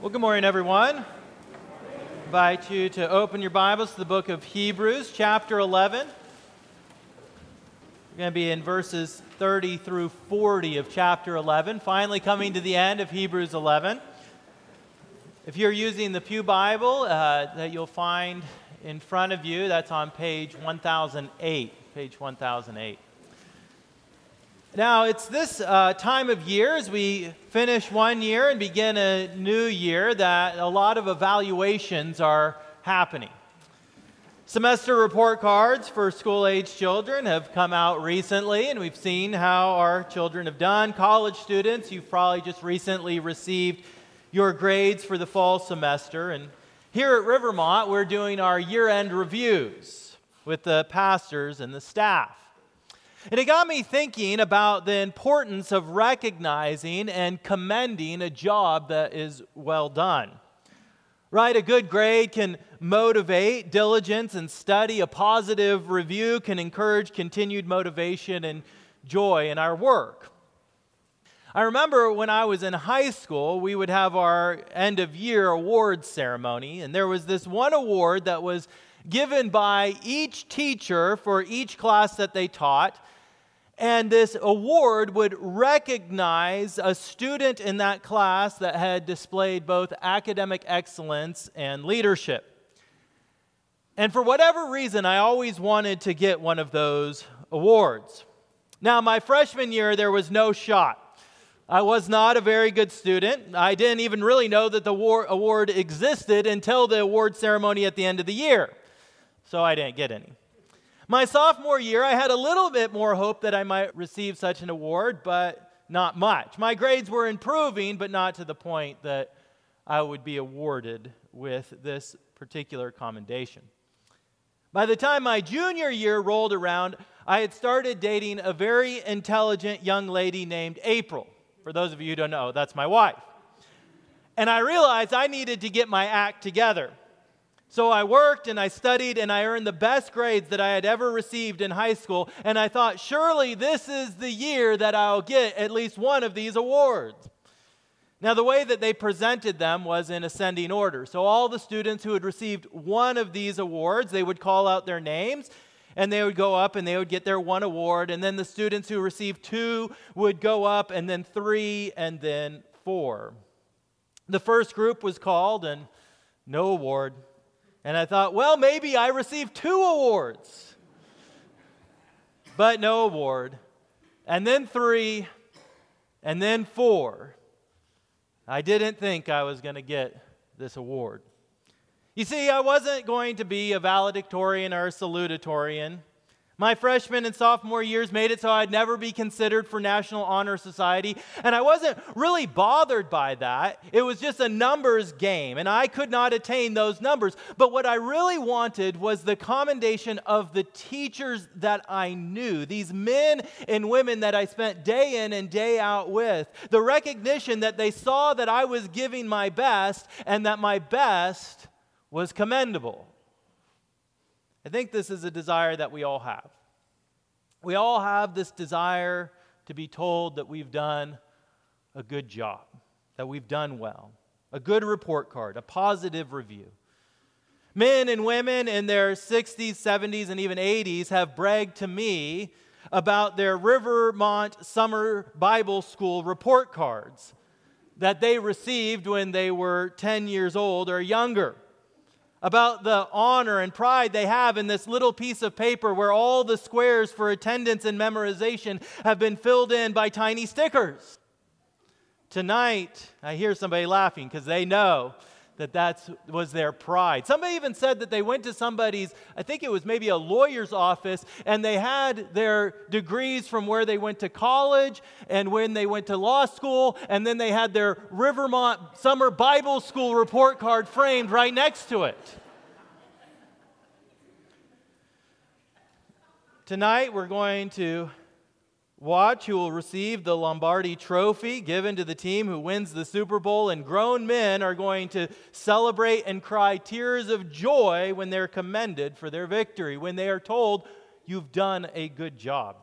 Well, good morning, everyone. I invite you to open your Bibles to the book of Hebrews, chapter 11. We're going to be in verses 30 through 40 of chapter 11, finally coming to the end of Hebrews 11. If you're using the Pew Bible uh, that you'll find in front of you, that's on page 1008. Page 1008. Now, it's this uh, time of year as we finish one year and begin a new year that a lot of evaluations are happening. Semester report cards for school age children have come out recently, and we've seen how our children have done. College students, you've probably just recently received your grades for the fall semester. And here at Rivermont, we're doing our year end reviews with the pastors and the staff. And it got me thinking about the importance of recognizing and commending a job that is well done. Right? A good grade can motivate diligence and study. A positive review can encourage continued motivation and joy in our work. I remember when I was in high school, we would have our end of year awards ceremony, and there was this one award that was given by each teacher for each class that they taught. And this award would recognize a student in that class that had displayed both academic excellence and leadership. And for whatever reason, I always wanted to get one of those awards. Now, my freshman year, there was no shot. I was not a very good student. I didn't even really know that the award existed until the award ceremony at the end of the year. So I didn't get any. My sophomore year, I had a little bit more hope that I might receive such an award, but not much. My grades were improving, but not to the point that I would be awarded with this particular commendation. By the time my junior year rolled around, I had started dating a very intelligent young lady named April. For those of you who don't know, that's my wife. And I realized I needed to get my act together. So I worked and I studied and I earned the best grades that I had ever received in high school. And I thought, surely this is the year that I'll get at least one of these awards. Now, the way that they presented them was in ascending order. So, all the students who had received one of these awards, they would call out their names and they would go up and they would get their one award. And then the students who received two would go up, and then three, and then four. The first group was called, and no award. And I thought, well, maybe I received two awards, but no award. And then three, and then four. I didn't think I was going to get this award. You see, I wasn't going to be a valedictorian or a salutatorian. My freshman and sophomore years made it so I'd never be considered for National Honor Society, and I wasn't really bothered by that. It was just a numbers game, and I could not attain those numbers. But what I really wanted was the commendation of the teachers that I knew, these men and women that I spent day in and day out with, the recognition that they saw that I was giving my best and that my best was commendable. I think this is a desire that we all have. We all have this desire to be told that we've done a good job, that we've done well, a good report card, a positive review. Men and women in their 60s, 70s, and even 80s have bragged to me about their Rivermont Summer Bible School report cards that they received when they were 10 years old or younger about the honor and pride they have in this little piece of paper where all the squares for attendance and memorization have been filled in by tiny stickers. Tonight, I hear somebody laughing because they know that that was their pride. Somebody even said that they went to somebody's, I think it was maybe a lawyer's office, and they had their degrees from where they went to college and when they went to law school, and then they had their Rivermont Summer Bible School report card framed right next to it. Tonight, we're going to Watch who will receive the Lombardi trophy given to the team who wins the Super Bowl, and grown men are going to celebrate and cry tears of joy when they're commended for their victory, when they are told, You've done a good job.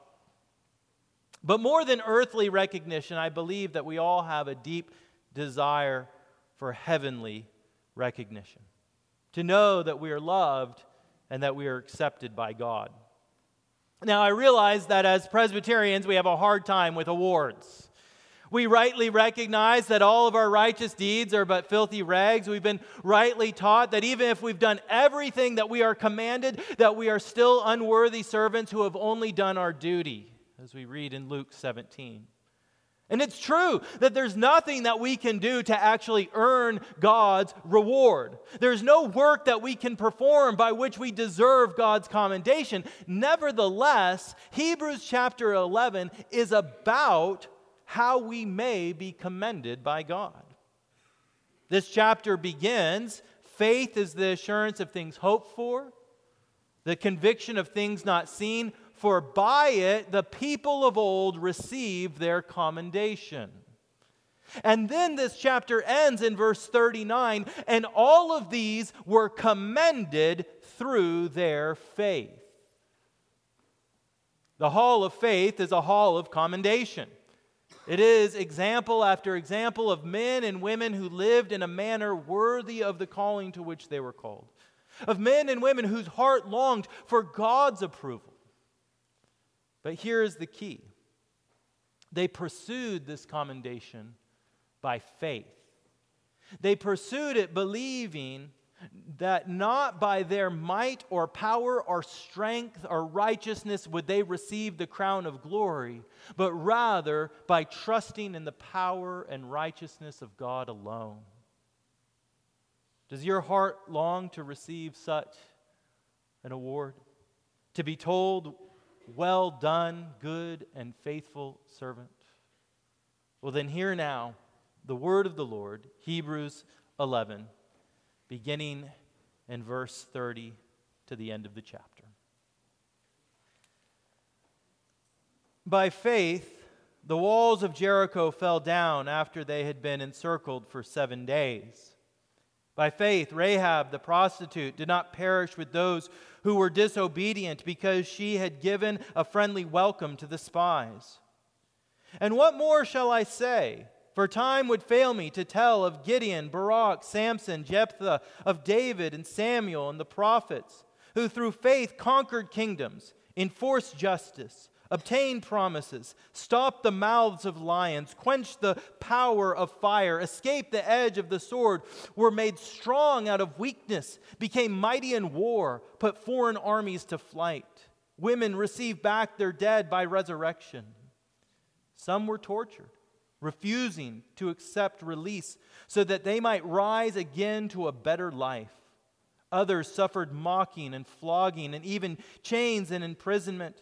But more than earthly recognition, I believe that we all have a deep desire for heavenly recognition. To know that we are loved and that we are accepted by God. Now, I realize that as Presbyterians, we have a hard time with awards. We rightly recognize that all of our righteous deeds are but filthy rags. We've been rightly taught that even if we've done everything that we are commanded, that we are still unworthy servants who have only done our duty, as we read in Luke 17. And it's true that there's nothing that we can do to actually earn God's reward. There's no work that we can perform by which we deserve God's commendation. Nevertheless, Hebrews chapter 11 is about how we may be commended by God. This chapter begins faith is the assurance of things hoped for, the conviction of things not seen for by it the people of old received their commendation. And then this chapter ends in verse 39 and all of these were commended through their faith. The hall of faith is a hall of commendation. It is example after example of men and women who lived in a manner worthy of the calling to which they were called, of men and women whose heart longed for God's approval but here is the key they pursued this commendation by faith. They pursued it believing that not by their might or power or strength or righteousness would they receive the crown of glory, but rather by trusting in the power and righteousness of God alone. Does your heart long to receive such an award? To be told well done, good and faithful servant. Well, then, hear now the word of the Lord, Hebrews 11, beginning in verse 30 to the end of the chapter. By faith, the walls of Jericho fell down after they had been encircled for seven days. By faith, Rahab the prostitute did not perish with those who were disobedient because she had given a friendly welcome to the spies. And what more shall I say? For time would fail me to tell of Gideon, Barak, Samson, Jephthah, of David and Samuel and the prophets, who through faith conquered kingdoms, enforced justice obtained promises, stopped the mouths of lions, quench the power of fire, escaped the edge of the sword, were made strong out of weakness, became mighty in war, put foreign armies to flight. Women received back their dead by resurrection. Some were tortured, refusing to accept release so that they might rise again to a better life. Others suffered mocking and flogging and even chains and imprisonment.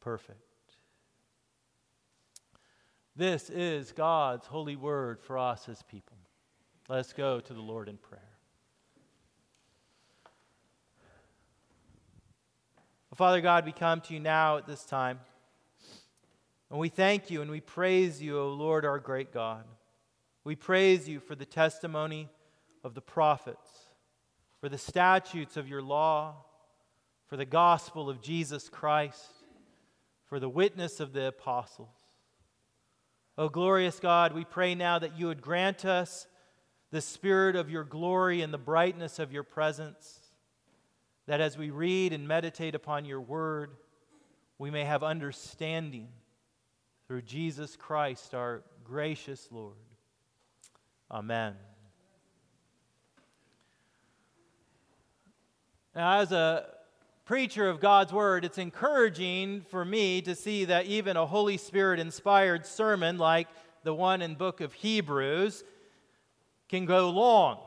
perfect. This is God's holy word for us as people. Let's go to the Lord in prayer. Well, Father God, we come to you now at this time. And we thank you and we praise you, O Lord, our great God. We praise you for the testimony of the prophets, for the statutes of your law, for the gospel of Jesus Christ for the witness of the apostles. O glorious God, we pray now that you would grant us the spirit of your glory and the brightness of your presence, that as we read and meditate upon your word, we may have understanding through Jesus Christ, our gracious Lord. Amen. Now, as a preacher of God's word, it's encouraging for me to see that even a Holy Spirit inspired sermon like the one in book of Hebrews can go long.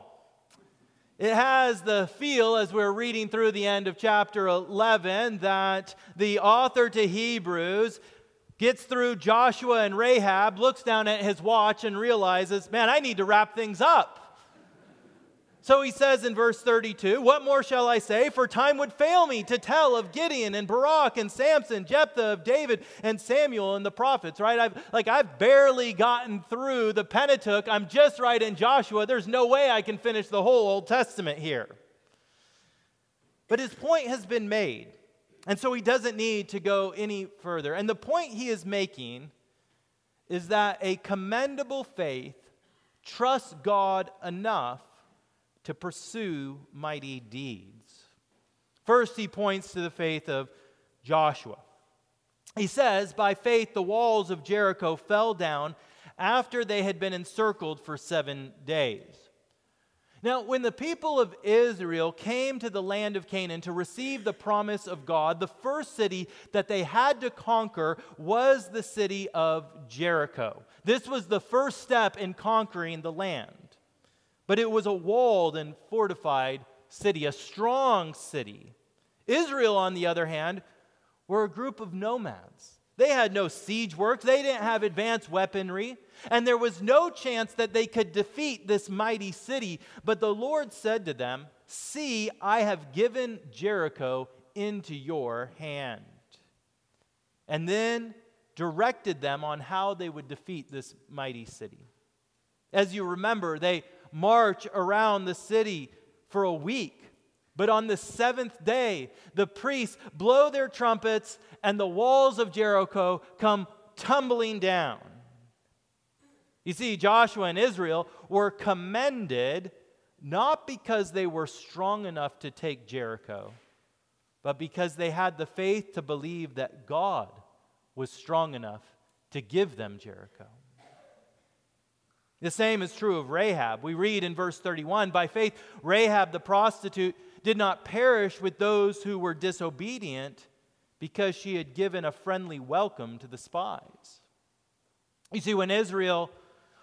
It has the feel, as we're reading through the end of chapter 11, that the author to Hebrews gets through Joshua and Rahab, looks down at his watch, and realizes, man, I need to wrap things up. So he says in verse 32, What more shall I say? For time would fail me to tell of Gideon and Barak and Samson, Jephthah, of David and Samuel and the prophets, right? I've, like, I've barely gotten through the Pentateuch. I'm just right in Joshua. There's no way I can finish the whole Old Testament here. But his point has been made. And so he doesn't need to go any further. And the point he is making is that a commendable faith trusts God enough to pursue mighty deeds. First, he points to the faith of Joshua. He says, By faith, the walls of Jericho fell down after they had been encircled for seven days. Now, when the people of Israel came to the land of Canaan to receive the promise of God, the first city that they had to conquer was the city of Jericho. This was the first step in conquering the land. But it was a walled and fortified city, a strong city. Israel, on the other hand, were a group of nomads. They had no siege works, they didn't have advanced weaponry, and there was no chance that they could defeat this mighty city. But the Lord said to them, See, I have given Jericho into your hand. And then directed them on how they would defeat this mighty city. As you remember, they march around the city for a week. But on the seventh day, the priests blow their trumpets, and the walls of Jericho come tumbling down. You see, Joshua and Israel were commended not because they were strong enough to take Jericho, but because they had the faith to believe that God was strong enough to give them Jericho. The same is true of Rahab. We read in verse 31 By faith, Rahab the prostitute did not perish with those who were disobedient because she had given a friendly welcome to the spies. You see, when Israel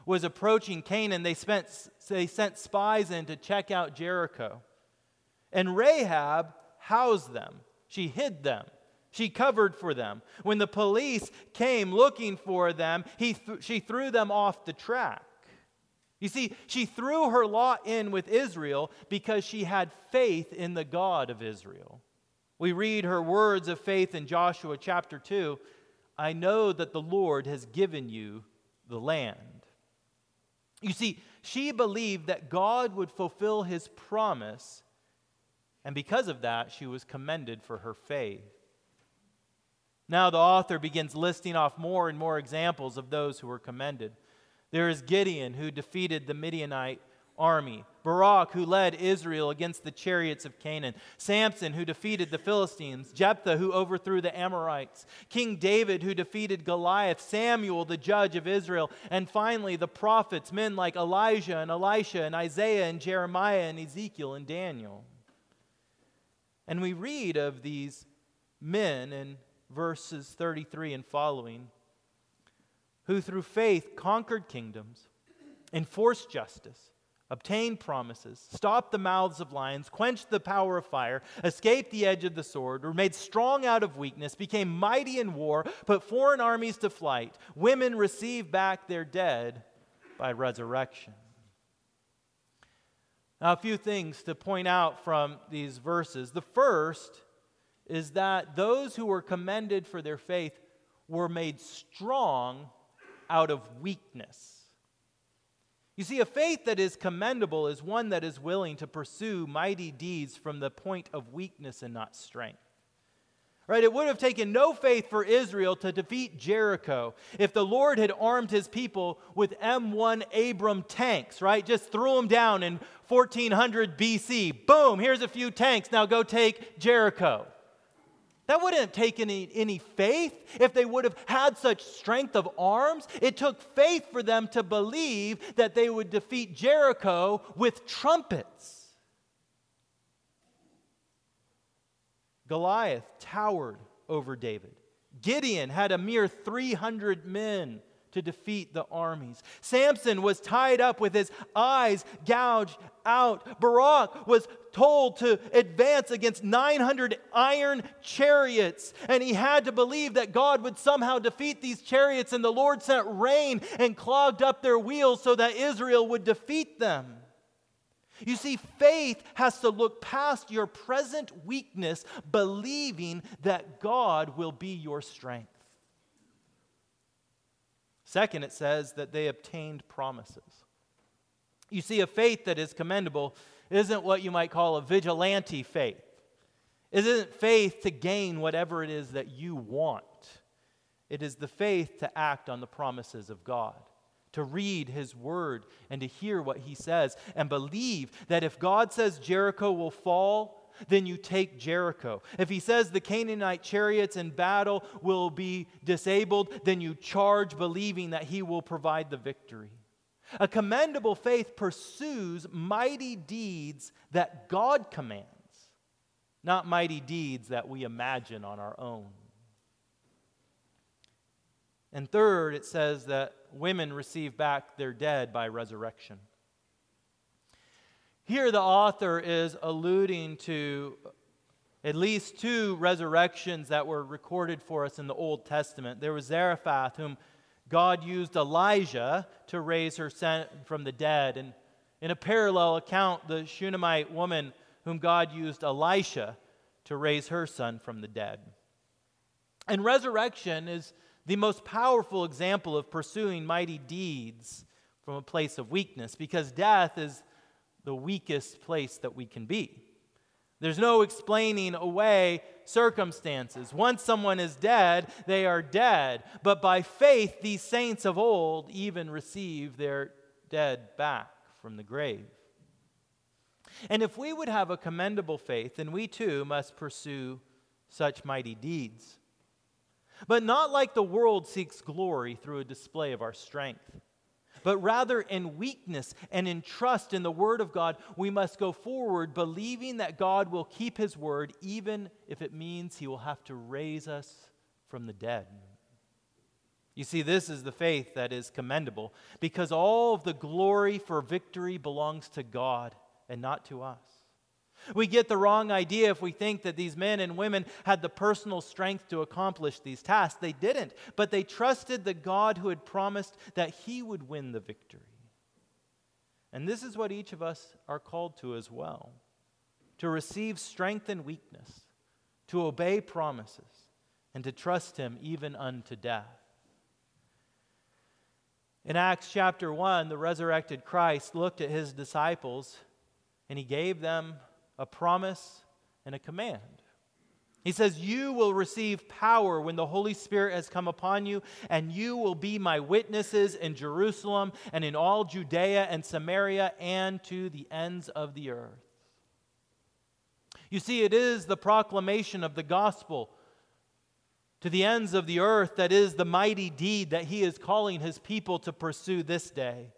was approaching Canaan, they, spent, they sent spies in to check out Jericho. And Rahab housed them, she hid them. She covered for them. When the police came looking for them, he th- she threw them off the track. You see, she threw her lot in with Israel because she had faith in the God of Israel. We read her words of faith in Joshua chapter 2 I know that the Lord has given you the land. You see, she believed that God would fulfill his promise, and because of that, she was commended for her faith. Now, the author begins listing off more and more examples of those who were commended. There is Gideon, who defeated the Midianite army. Barak, who led Israel against the chariots of Canaan. Samson, who defeated the Philistines. Jephthah, who overthrew the Amorites. King David, who defeated Goliath. Samuel, the judge of Israel. And finally, the prophets, men like Elijah and Elisha and Isaiah and Jeremiah and Ezekiel and Daniel. And we read of these men in verses 33 and following who through faith conquered kingdoms, enforced justice, obtained promises, stopped the mouths of lions, quenched the power of fire, escaped the edge of the sword, were made strong out of weakness, became mighty in war, put foreign armies to flight. Women received back their dead by resurrection. Now, a few things to point out from these verses. The first is that those who were commended for their faith were made strong out of weakness. You see, a faith that is commendable is one that is willing to pursue mighty deeds from the point of weakness and not strength. Right? It would have taken no faith for Israel to defeat Jericho if the Lord had armed his people with M1 Abram tanks, right? Just threw them down in 1400 BC. Boom, here's a few tanks. Now go take Jericho. That wouldn't have taken any, any, faith if they would have had such strength of arms. It took faith for them to believe that they would defeat Jericho with trumpets. Goliath towered over David. Gideon had a mere 300 men to defeat the armies. Samson was tied up with his eyes gouged out. Barak was told to advance against 900 iron chariots, and he had to believe that God would somehow defeat these chariots, and the Lord sent rain and clogged up their wheels so that Israel would defeat them. You see, faith has to look past your present weakness, believing that God will be your strength. Second, it says that they obtained promises. You see, a faith that is commendable isn't what you might call a vigilante faith. It isn't faith to gain whatever it is that you want. It is the faith to act on the promises of God to read his word and to hear what he says and believe that if God says Jericho will fall, then you take Jericho. If he says the Canaanite chariots in battle will be disabled, then you charge believing that he will provide the victory. A commendable faith pursues mighty deeds that God commands, not mighty deeds that we imagine on our own. And third, it says that women receive back their dead by resurrection. Here, the author is alluding to at least two resurrections that were recorded for us in the Old Testament. There was Zarephath, whom God used Elijah to raise her son from the dead. And in a parallel account, the Shunammite woman, whom God used Elisha to raise her son from the dead. And resurrection is the most powerful example of pursuing mighty deeds from a place of weakness because death is the weakest place that we can be. There's no explaining away circumstances. Once someone is dead, they are dead. But by faith, these saints of old even receive their dead back from the grave. And if we would have a commendable faith, then we too must pursue such mighty deeds but not like the world seeks glory through a display of our strength. But rather in weakness and in trust in the Word of God, we must go forward believing that God will keep His Word, even if it means He will have to raise us from the dead. You see, this is the faith that is commendable because all of the glory for victory belongs to God and not to us. We get the wrong idea if we think that these men and women had the personal strength to accomplish these tasks. They didn't, but they trusted the God who had promised that He would win the victory. And this is what each of us are called to as well to receive strength and weakness, to obey promises, and to trust Him even unto death. In Acts chapter 1, the resurrected Christ looked at his disciples and he gave them a promise, and a command. He says, You will receive power when the Holy Spirit has come upon you, and you will be my witnesses in Jerusalem and in all Judea and Samaria and to the ends of the earth. You see, it is the proclamation of the gospel to the ends of the earth that is the mighty deed that he is calling his people to pursue this day.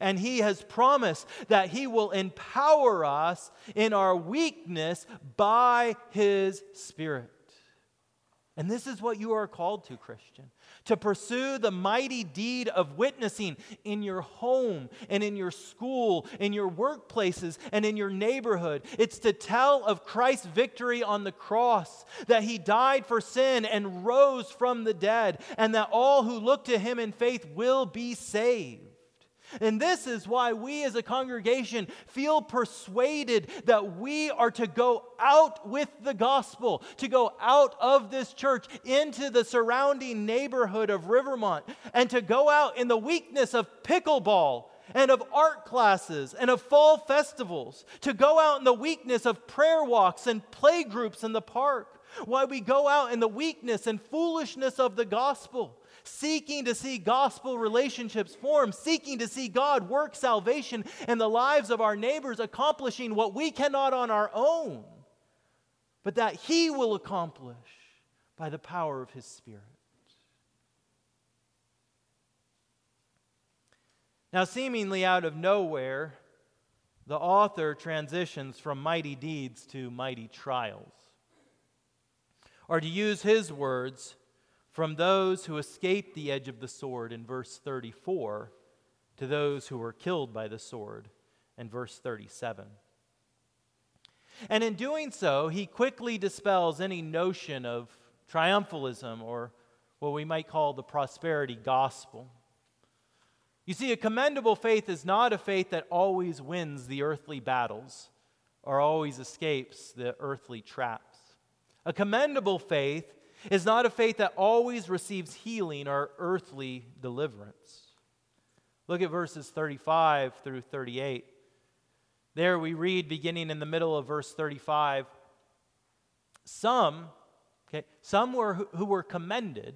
And He has promised that He will empower us in our weakness by His Spirit. And this is what you are called to, Christian to pursue the mighty deed of witnessing in your home and in your school, in your workplaces, and in your neighborhood. It's to tell of Christ's victory on the cross, that he died for sin and rose from the dead, and that all who look to him in faith will be saved. And this is why we as a congregation feel persuaded that we are to go out with the gospel, to go out of this church into the surrounding neighborhood of Rivermont, and to go out in the weakness of pickleball and of art classes and of fall festivals, to go out in the weakness of prayer walks and play groups in the park, why we go out in the weakness and foolishness of the gospel seeking to see gospel relationships form, seeking to see God work salvation in the lives of our neighbors, accomplishing what we cannot on our own, but that He will accomplish by the power of His Spirit. Now, seemingly out of nowhere, the author transitions from mighty deeds to mighty trials. Or to use his words, from those who escaped the edge of the sword in verse 34 to those who were killed by the sword in verse 37. And in doing so, he quickly dispels any notion of triumphalism or what we might call the prosperity gospel. You see, a commendable faith is not a faith that always wins the earthly battles or always escapes the earthly traps. A commendable faith is not a faith that always receives healing or earthly deliverance. Look at verses 35 through 38. There we read, beginning in the middle of verse 35, some, okay, some were, who were commended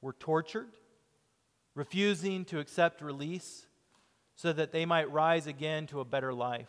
were tortured, refusing to accept release so that they might rise again to a better life.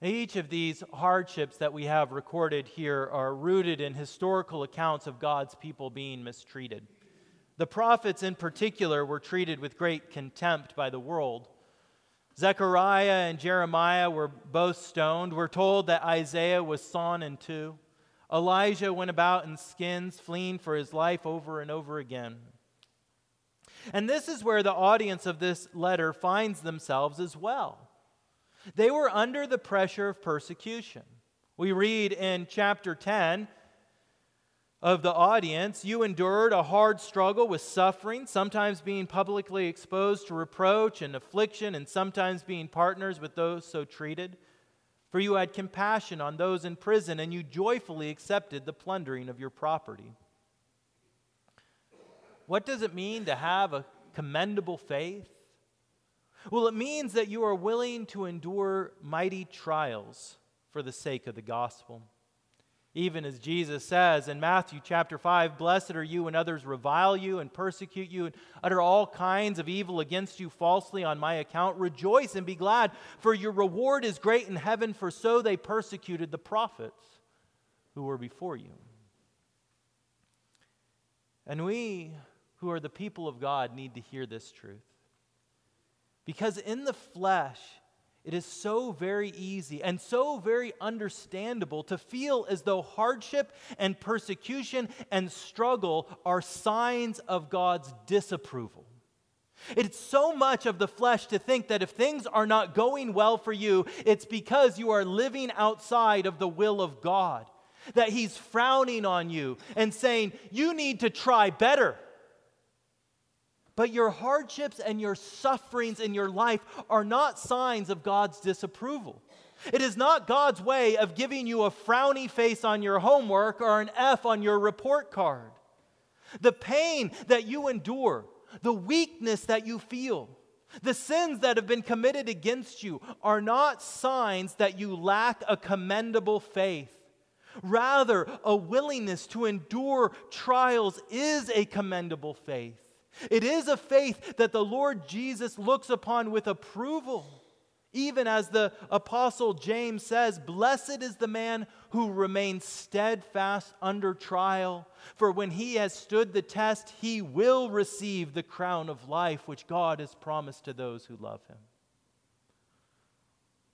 Each of these hardships that we have recorded here are rooted in historical accounts of God's people being mistreated. The prophets, in particular, were treated with great contempt by the world. Zechariah and Jeremiah were both stoned. We're told that Isaiah was sawn in two. Elijah went about in skins, fleeing for his life over and over again. And this is where the audience of this letter finds themselves as well. They were under the pressure of persecution. We read in chapter 10 of the audience, you endured a hard struggle with suffering, sometimes being publicly exposed to reproach and affliction, and sometimes being partners with those so treated. For you had compassion on those in prison, and you joyfully accepted the plundering of your property. What does it mean to have a commendable faith? Well, it means that you are willing to endure mighty trials for the sake of the gospel. Even as Jesus says in Matthew chapter 5, Blessed are you when others revile you and persecute you and utter all kinds of evil against you falsely on my account. Rejoice and be glad, for your reward is great in heaven, for so they persecuted the prophets who were before you. And we, who are the people of God, need to hear this truth. Because in the flesh, it is so very easy and so very understandable to feel as though hardship and persecution and struggle are signs of God's disapproval. It's so much of the flesh to think that if things are not going well for you, it's because you are living outside of the will of God, that He's frowning on you and saying, You need to try better. But your hardships and your sufferings in your life are not signs of God's disapproval. It is not God's way of giving you a frowny face on your homework or an F on your report card. The pain that you endure, the weakness that you feel, the sins that have been committed against you are not signs that you lack a commendable faith. Rather, a willingness to endure trials is a commendable faith. It is a faith that the Lord Jesus looks upon with approval. Even as the Apostle James says, Blessed is the man who remains steadfast under trial, for when he has stood the test, he will receive the crown of life which God has promised to those who love him.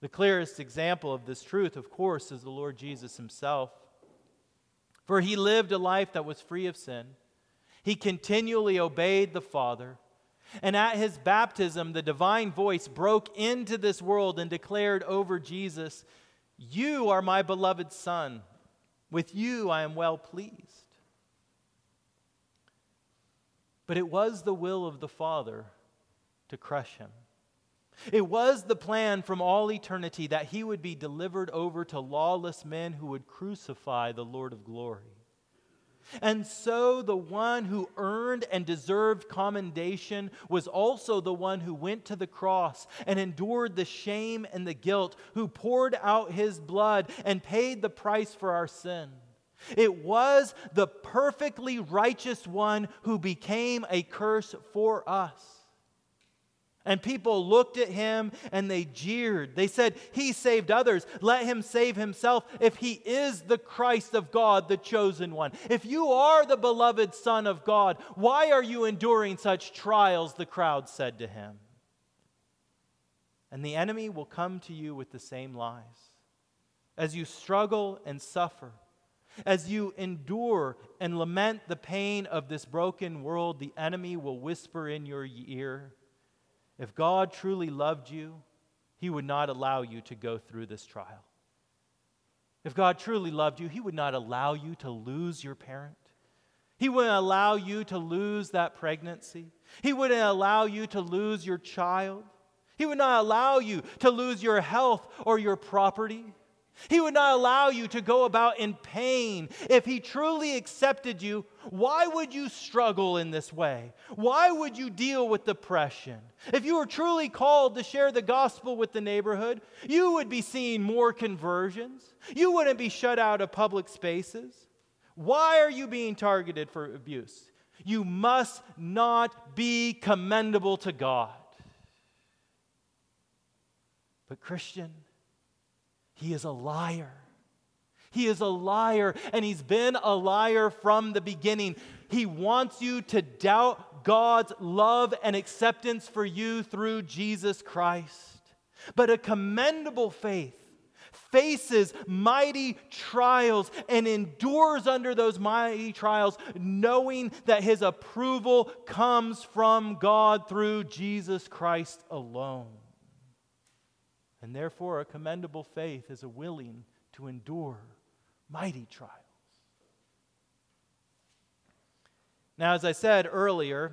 The clearest example of this truth, of course, is the Lord Jesus himself. For he lived a life that was free of sin he continually obeyed the Father. And at his baptism, the divine voice broke into this world and declared over Jesus, You are my beloved Son. With you I am well pleased. But it was the will of the Father to crush him. It was the plan from all eternity that he would be delivered over to lawless men who would crucify the Lord of glory. And so the one who earned and deserved commendation was also the one who went to the cross and endured the shame and the guilt, who poured out his blood and paid the price for our sin. It was the perfectly righteous one who became a curse for us. And people looked at him and they jeered. They said, He saved others. Let him save himself if he is the Christ of God, the chosen one. If you are the beloved Son of God, why are you enduring such trials? The crowd said to him. And the enemy will come to you with the same lies. as you struggle and suffer, as you endure and lament the pain of this broken world, the enemy will whisper in your ear if God truly loved you, he would not allow you to go through this trial. If God truly loved you, he would not allow you to lose your parent. He wouldn't allow you to lose that pregnancy. He wouldn't allow you to lose your child. He would not allow you to lose your health or your property. He would not allow you to go about in pain. If He truly accepted you, why would you struggle in this way? Why would you deal with depression? If you were truly called to share the gospel with the neighborhood, you would be seeing more conversions. You wouldn't be shut out of public spaces. Why are you being targeted for abuse? You must not be commendable to God. But, Christian, he is a liar. He is a liar, and he's been a liar from the beginning. He wants you to doubt God's love and acceptance for you through Jesus Christ. But a commendable faith faces mighty trials and endures under those mighty trials, knowing that his approval comes from God through Jesus Christ alone. And therefore, a commendable faith is a willing to endure mighty trials. Now, as I said earlier,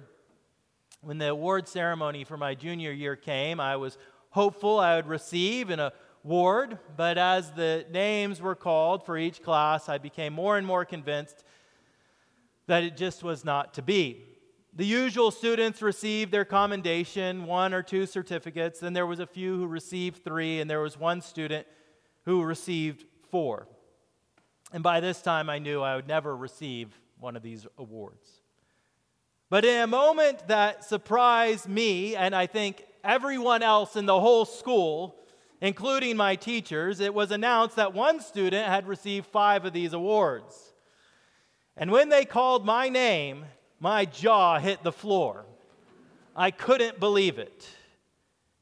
when the award ceremony for my junior year came, I was hopeful I would receive an award, but as the names were called for each class, I became more and more convinced that it just was not to be. The usual students received their commendation, one or two certificates. Then there was a few who received three, and there was one student who received four. And by this time, I knew I would never receive one of these awards. But in a moment that surprised me, and I think everyone else in the whole school, including my teachers, it was announced that one student had received five of these awards. And when they called my name, my jaw hit the floor. I couldn't believe it.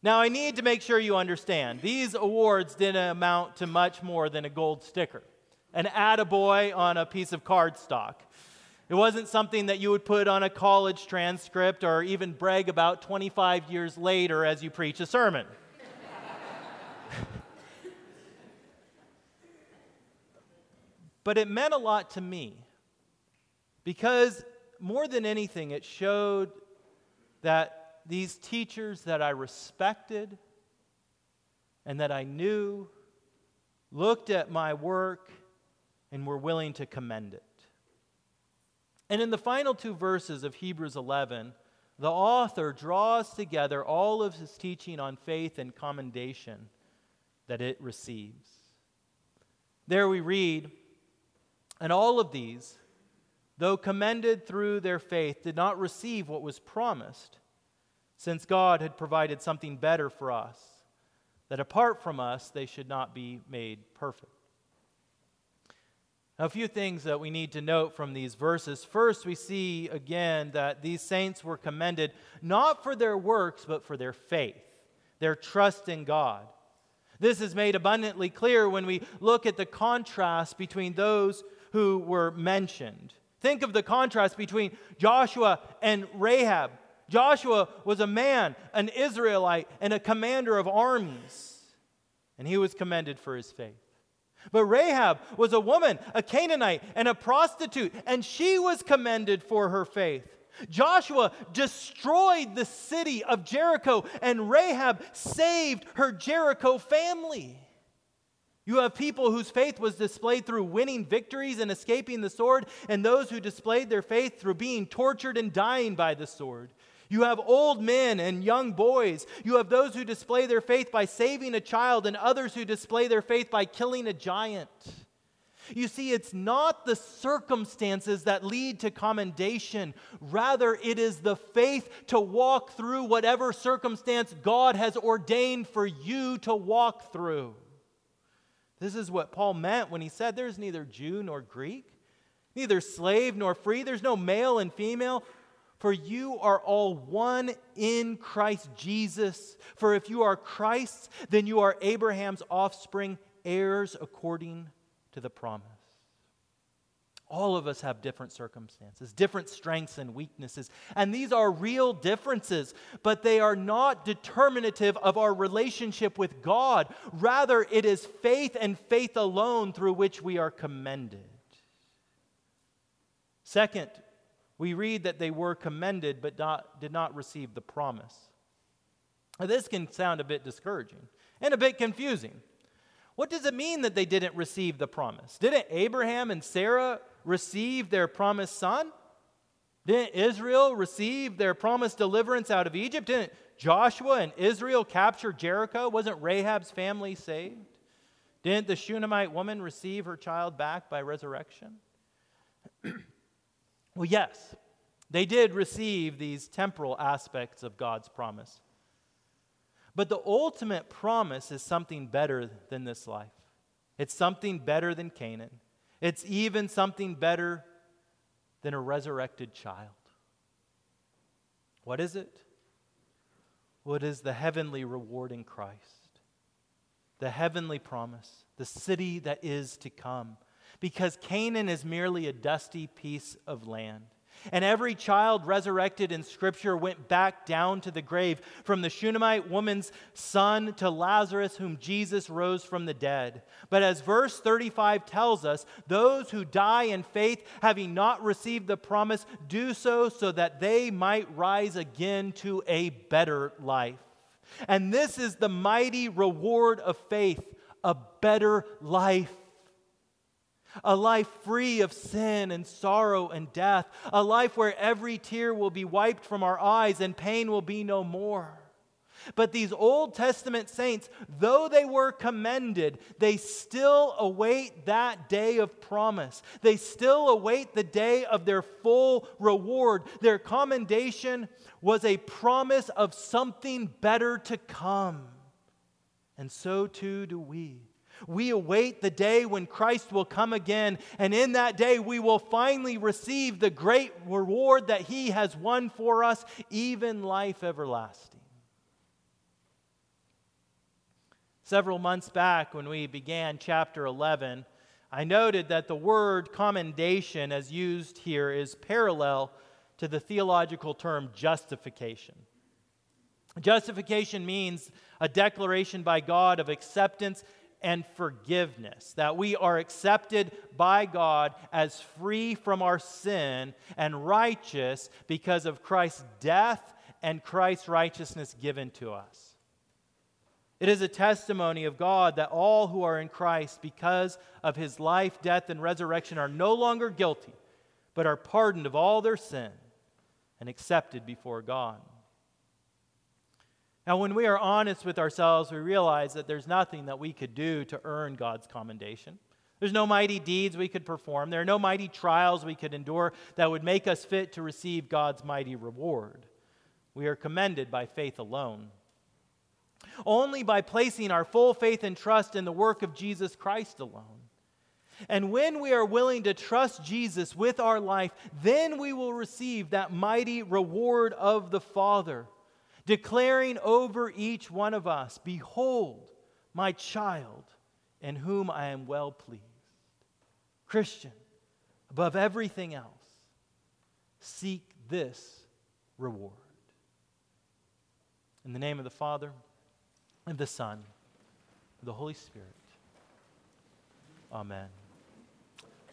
Now, I need to make sure you understand these awards didn't amount to much more than a gold sticker, an attaboy on a piece of cardstock. It wasn't something that you would put on a college transcript or even brag about 25 years later as you preach a sermon. but it meant a lot to me because more than anything, it showed that these teachers that I respected and that I knew looked at my work and were willing to commend it. And in the final two verses of Hebrews 11, the author draws together all of his teaching on faith and commendation that it receives. There we read, and all of these though commended through their faith, did not receive what was promised, since God had provided something better for us, that apart from us, they should not be made perfect. Now, a few things that we need to note from these verses. First, we see again that these saints were commended not for their works, but for their faith, their trust in God. This is made abundantly clear when we look at the contrast between those who were mentioned. Think of the contrast between Joshua and Rahab. Joshua was a man, an Israelite, and a commander of armies, and he was commended for his faith. But Rahab was a woman, a Canaanite, and a prostitute, and she was commended for her faith. Joshua destroyed the city of Jericho, and Rahab saved her Jericho family. You have people whose faith was displayed through winning victories and escaping the sword, and those who displayed their faith through being tortured and dying by the sword. You have old men and young boys. You have those who display their faith by saving a child, and others who display their faith by killing a giant. You see, it's not the circumstances that lead to commendation. Rather, it is the faith to walk through whatever circumstance God has ordained for you to walk through. This is what Paul meant when he said there's neither Jew nor Greek, neither slave nor free, there's no male and female. For you are all one in Christ Jesus. For if you are Christ's, then you are Abraham's offspring, heirs according to the promise. All of us have different circumstances, different strengths and weaknesses. And these are real differences, but they are not determinative of our relationship with God. Rather, it is faith and faith alone through which we are commended. Second, we read that they were commended but not, did not receive the promise. Now, this can sound a bit discouraging and a bit confusing. What does it mean that they didn't receive the promise? Didn't Abraham and Sarah receive their promised son? Didn't Israel receive their promised deliverance out of Egypt? Didn't Joshua and Israel capture Jericho? Wasn't Rahab's family saved? Didn't the Shunammite woman receive her child back by resurrection? well, yes, they did receive these temporal aspects of God's promise. But the ultimate promise is something better than this life. It's something better than Canaan. It's even something better than a resurrected child. What is it? What is the heavenly reward in Christ? The heavenly promise, the city that is to come. Because Canaan is merely a dusty piece of land. And every child resurrected in Scripture went back down to the grave, from the Shunammite woman's son to Lazarus, whom Jesus rose from the dead. But as verse 35 tells us, those who die in faith, having not received the promise, do so so that they might rise again to a better life. And this is the mighty reward of faith a better life a life free of sin and sorrow and death, a life where every tear will be wiped from our eyes and pain will be no more. But these Old Testament saints, though they were commended, they still await that day of promise. They still await the day of their full reward. Their commendation was a promise of something better to come. And so too do we. We await the day when Christ will come again, and in that day we will finally receive the great reward that He has won for us, even life everlasting. Several months back, when we began chapter 11, I noted that the word commendation, as used here, is parallel to the theological term justification. Justification means a declaration by God of acceptance and forgiveness, that we are accepted by God as free from our sin and righteous because of Christ's death and Christ's righteousness given to us. It is a testimony of God that all who are in Christ, because of his life, death, and resurrection, are no longer guilty, but are pardoned of all their sin and accepted before God. Now, when we are honest with ourselves, we realize that there's nothing that we could do to earn God's commendation. There's no mighty deeds we could perform. There are no mighty trials we could endure that would make us fit to receive God's mighty reward. We are commended by faith alone. Only by placing our full faith and trust in the work of Jesus Christ alone. And when we are willing to trust Jesus with our life, then we will receive that mighty reward of the Father declaring over each one of us, Behold, my child, in whom I am well pleased. Christian, above everything else, seek this reward. In the name of the Father, and the Son, and the Holy Spirit. Amen.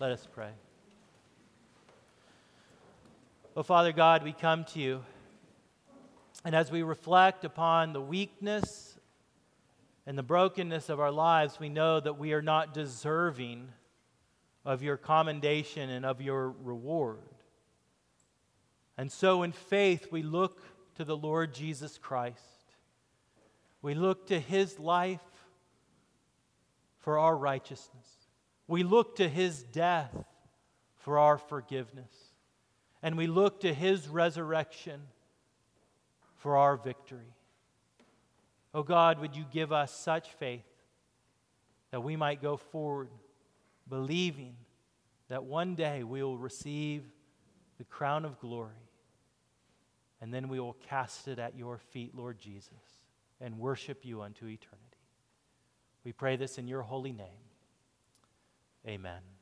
Let us pray. Oh, Father God, we come to you. And as we reflect upon the weakness and the brokenness of our lives, we know that we are not deserving of your commendation and of your reward. And so, in faith, we look to the Lord Jesus Christ. We look to his life for our righteousness. We look to his death for our forgiveness. And we look to his resurrection for our victory. Oh God, would you give us such faith that we might go forward believing that one day we will receive the crown of glory and then we will cast it at your feet, Lord Jesus, and worship you unto eternity. We pray this in your holy name. Amen.